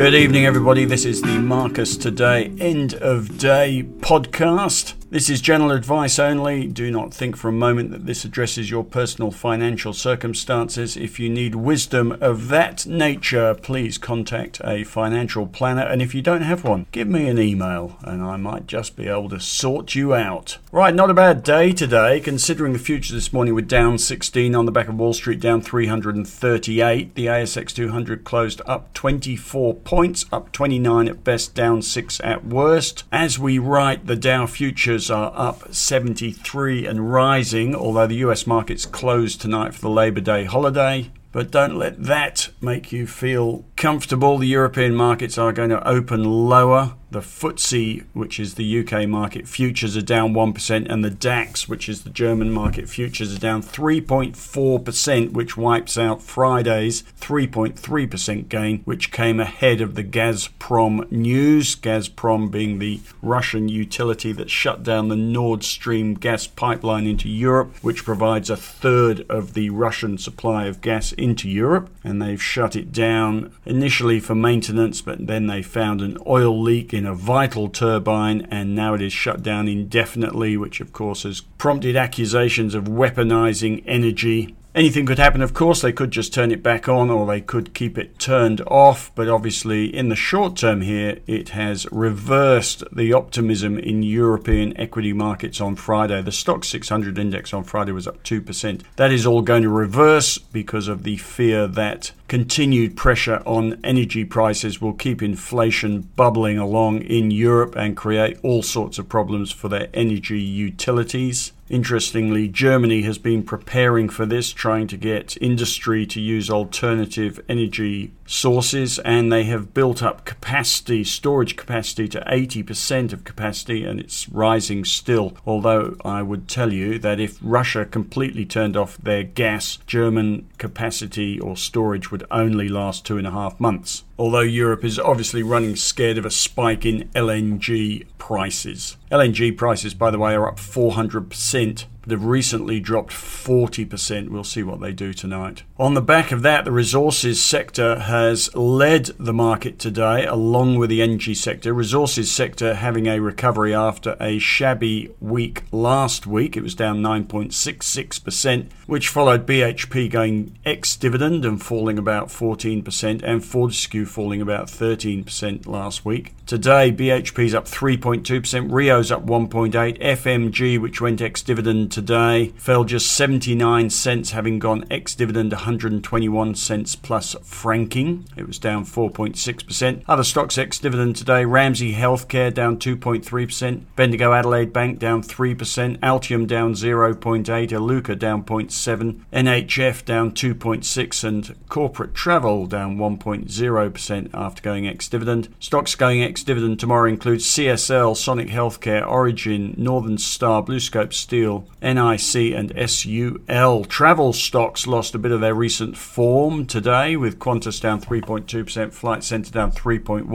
Good evening, everybody. This is the Marcus Today End of Day podcast. This is general advice only. Do not think for a moment that this addresses your personal financial circumstances. If you need wisdom of that nature, please contact a financial planner. And if you don't have one, give me an email and I might just be able to sort you out. Right, not a bad day today, considering the futures this morning were down 16 on the back of Wall Street, down 338. The ASX 200 closed up 24 points, up 29 at best, down 6 at worst. As we write, the Dow futures are up 73 and rising, although the US markets closed tonight for the Labor Day holiday. But don't let that make you feel comfortable. The European markets are going to open lower. The FTSE, which is the UK market futures, are down 1%, and the DAX, which is the German market futures, are down 3.4%, which wipes out Friday's 3.3% gain, which came ahead of the Gazprom news. Gazprom being the Russian utility that shut down the Nord Stream gas pipeline into Europe, which provides a third of the Russian supply of gas into Europe, and they've shut it down initially for maintenance, but then they found an oil leak in a vital turbine, and now it is shut down indefinitely, which of course has prompted accusations of weaponizing energy Anything could happen, of course. They could just turn it back on or they could keep it turned off. But obviously, in the short term here, it has reversed the optimism in European equity markets on Friday. The Stoxx 600 index on Friday was up 2%. That is all going to reverse because of the fear that continued pressure on energy prices will keep inflation bubbling along in Europe and create all sorts of problems for their energy utilities. Interestingly, Germany has been preparing for this, trying to get industry to use alternative energy sources, and they have built up capacity, storage capacity, to 80% of capacity, and it's rising still. Although I would tell you that if Russia completely turned off their gas, German capacity or storage would only last two and a half months. Although Europe is obviously running scared of a spike in LNG prices. LNG prices, by the way, are up 400% percent. They've recently dropped 40%. We'll see what they do tonight. On the back of that, the resources sector has led the market today, along with the energy sector. Resources sector having a recovery after a shabby week last week. It was down 9.66%, which followed BHP going ex dividend and falling about 14%, and Fortescue falling about 13% last week. Today, BHP's up 3.2%, Rio's up 1.8, FMG, which went ex dividend today fell just 79 cents, having gone ex dividend 121 cents plus franking. It was down 4.6%. Other stocks ex dividend today Ramsay Healthcare down 2.3%, Bendigo Adelaide Bank down 3%, Altium down 0.8, Iluka down 0.7%, NHF down 2.6, and Corporate Travel down 1.0% after going ex dividend. Stocks going ex dividend tomorrow include CSL, Sonic Healthcare, Origin, Northern Star, BlueScope Steel, NIC and SUL. Travel stocks lost a bit of their recent form today, with Qantas down 3.2%, Flight Centre down 3.1%,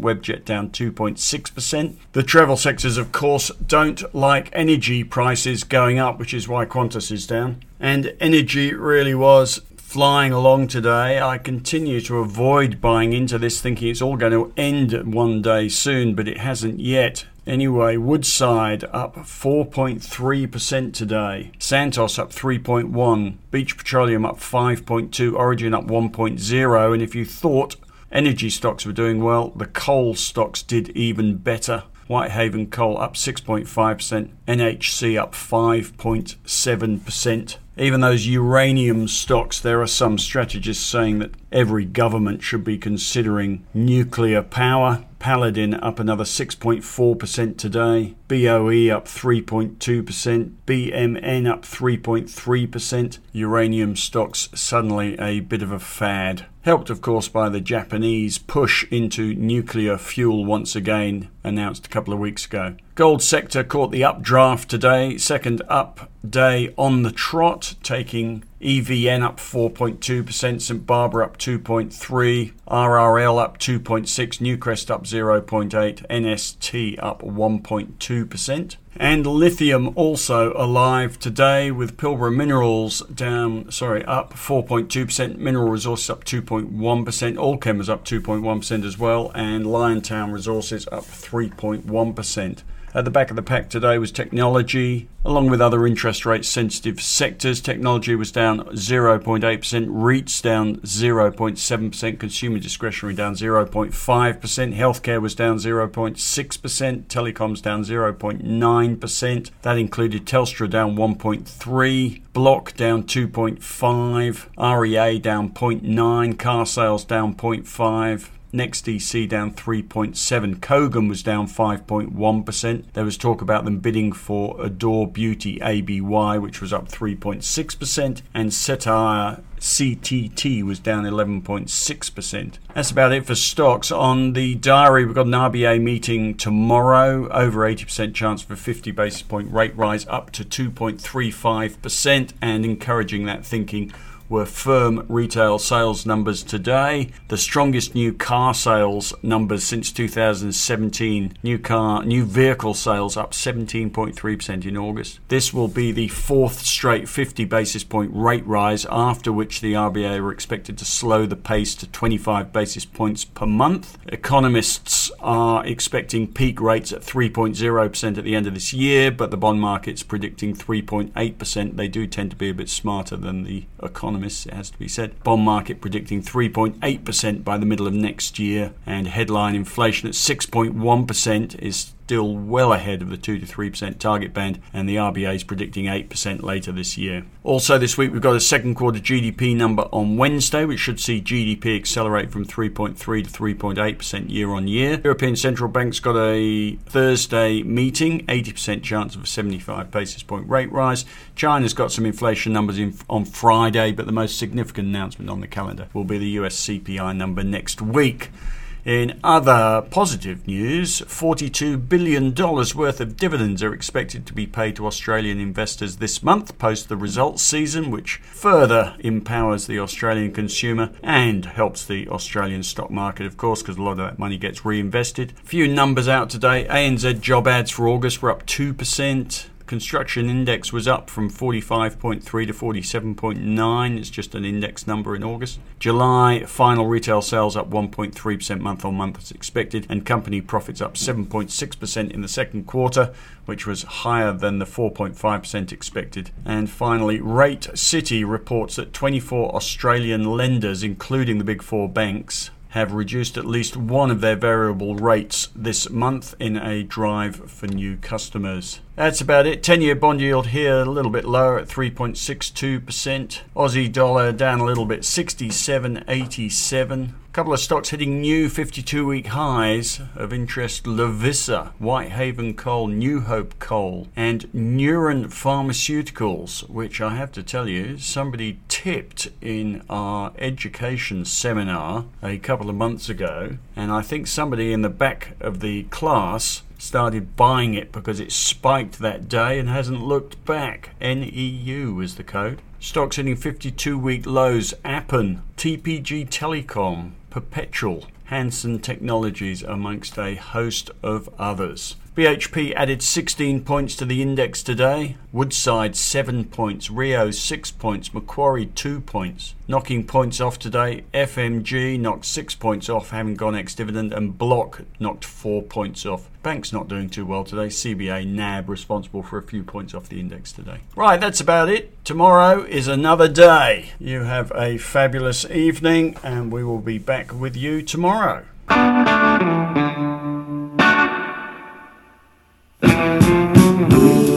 Webjet down 2.6%. The travel sectors, of course, don't like energy prices going up, which is why Qantas is down. And energy really was flying along today. I continue to avoid buying into this, thinking it's all going to end one day soon, but it hasn't yet. Anyway, Woodside up 4.3% today. Santos up 3.1. Beach Petroleum up 5.2. Origin up 1.0. And if you thought energy stocks were doing well, the coal stocks did even better. Whitehaven Coal up 6.5%, NHC up 5.7%. Even those uranium stocks, there are some strategists saying that every government should be considering nuclear power. Paladin up another 6.4% today. BOE up 3.2%. BMN up 3.3%. Uranium stocks suddenly a bit of a fad. Helped, of course, by the Japanese push into nuclear fuel once again, announced a couple of weeks ago. Gold sector caught the updraft today, second up day on the trot, taking EVN up 4.2%, St Barbara up 2.3, RRL up 2.6, Newcrest up 0.8, NST up 1.2%. And lithium also alive today with Pilbara Minerals down, sorry, up 4.2%, Mineral Resources up 2.1%, Allkem was up 2.1% as well, and Liontown Resources up 3.1%. At the back of the pack today was technology, along with other interest rate sensitive sectors. Technology was down 0.8%, REITs down 0.7%, consumer discretionary down 0.5%, healthcare was down 0.6%, telecoms down 0.9%. That included Telstra down 1.3%, Block down 2.5%, REA down 0.9%, car sales down 0.5. NextDC down 3.7. Kogan was down 5.1%. There was talk about them bidding for Adore Beauty ABY, which was up 3.6%, and Cettire CTT was down 11.6%. That's about it for stocks. On the diary, we've got an RBA meeting tomorrow. Over 80% chance for 50 basis point rate rise up to 2.35%, and encouraging that thinking were firm retail sales numbers today. The strongest new car sales numbers since 2017. New car, new vehicle sales up 17.3% in August. This will be the fourth straight 50 basis point rate rise, after which the RBA are expected to slow the pace to 25 basis points per month. Economists are expecting peak rates at 3.0% at the end of this year, but the bond market's predicting 3.8%. They do tend to be a bit smarter than the economists economists, it has to be said. Bond market predicting 3.8% by the middle of next year, and headline inflation at 6.1% is still well ahead of the 2 to 3% target band, and the RBA is predicting 8% later this year. Also, this week we've got a second quarter GDP number on Wednesday, which should see GDP accelerate from 3.3 to 3.8% year on year. European Central Bank's got a Thursday meeting, 80% chance of a 75 basis point rate rise. China's got some inflation numbers in, on Friday, but the most significant announcement on the calendar will be the US CPI number next week. In other positive news, $42 billion worth of dividends are expected to be paid to Australian investors this month post the results season, which further empowers the Australian consumer and helps the Australian stock market, of course, because a lot of that money gets reinvested. A few numbers out today ANZ job ads for August were up 2% construction index was up from 45.3 to 47.9. It's just an index number in August. July final retail sales up 1.3% month on month as expected, and company profits up 7.6% in the second quarter, which was higher than the 4.5% expected. And finally, Rate City reports that 24 Australian lenders, including the big four banks, have reduced at least one of their variable rates this month in a drive for new customers. That's about it. 10 year bond yield here a little bit lower at 3.62%. Aussie dollar down a little bit, 67.87. Couple of stocks hitting new 52 week highs of interest Lovisa, Whitehaven Coal, New Hope Coal, and Neuren Pharmaceuticals, which I have to tell you, somebody tipped in our education seminar a couple of months ago, and I think somebody in the back of the class started buying it because it spiked that day and hasn't looked back. NEU was the code. Stocks hitting 52 week lows. Appen, TPG Telecom, Perpetual, Hansen Technologies, amongst a host of others. BHP added 16 points to the index today. Woodside 7 points. Rio 6 points. Macquarie 2 points. Knocking points off today. FMG knocked 6 points off, having gone ex dividend, and Block knocked 4 points off. Bank's not doing too well today. CBA NAB responsible for a few points off the index today. Right, that's about it. Tomorrow is another day. You have a fabulous evening, and we will be back with you tomorrow. Mm-hmm.